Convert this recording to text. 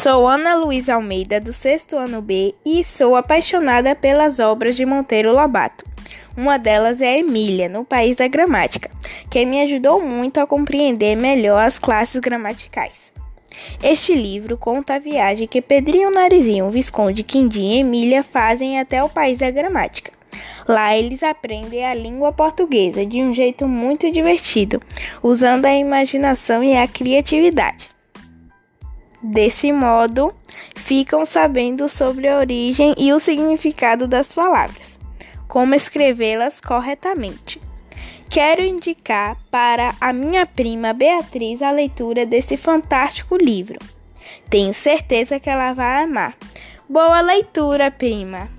Sou Ana Luísa Almeida, do sexto ano B, e sou apaixonada pelas obras de Monteiro Lobato. Uma delas é Emília, no País da Gramática, que me ajudou muito a compreender melhor as classes gramaticais. Este livro conta a viagem que Pedrinho Narizinho, Visconde Quindim e Emília fazem até o País da Gramática. Lá eles aprendem a língua portuguesa de um jeito muito divertido, usando a imaginação e a criatividade. Desse modo, ficam sabendo sobre a origem e o significado das palavras, como escrevê-las corretamente. Quero indicar para a minha prima Beatriz a leitura desse fantástico livro. Tenho certeza que ela vai amar. Boa leitura, prima!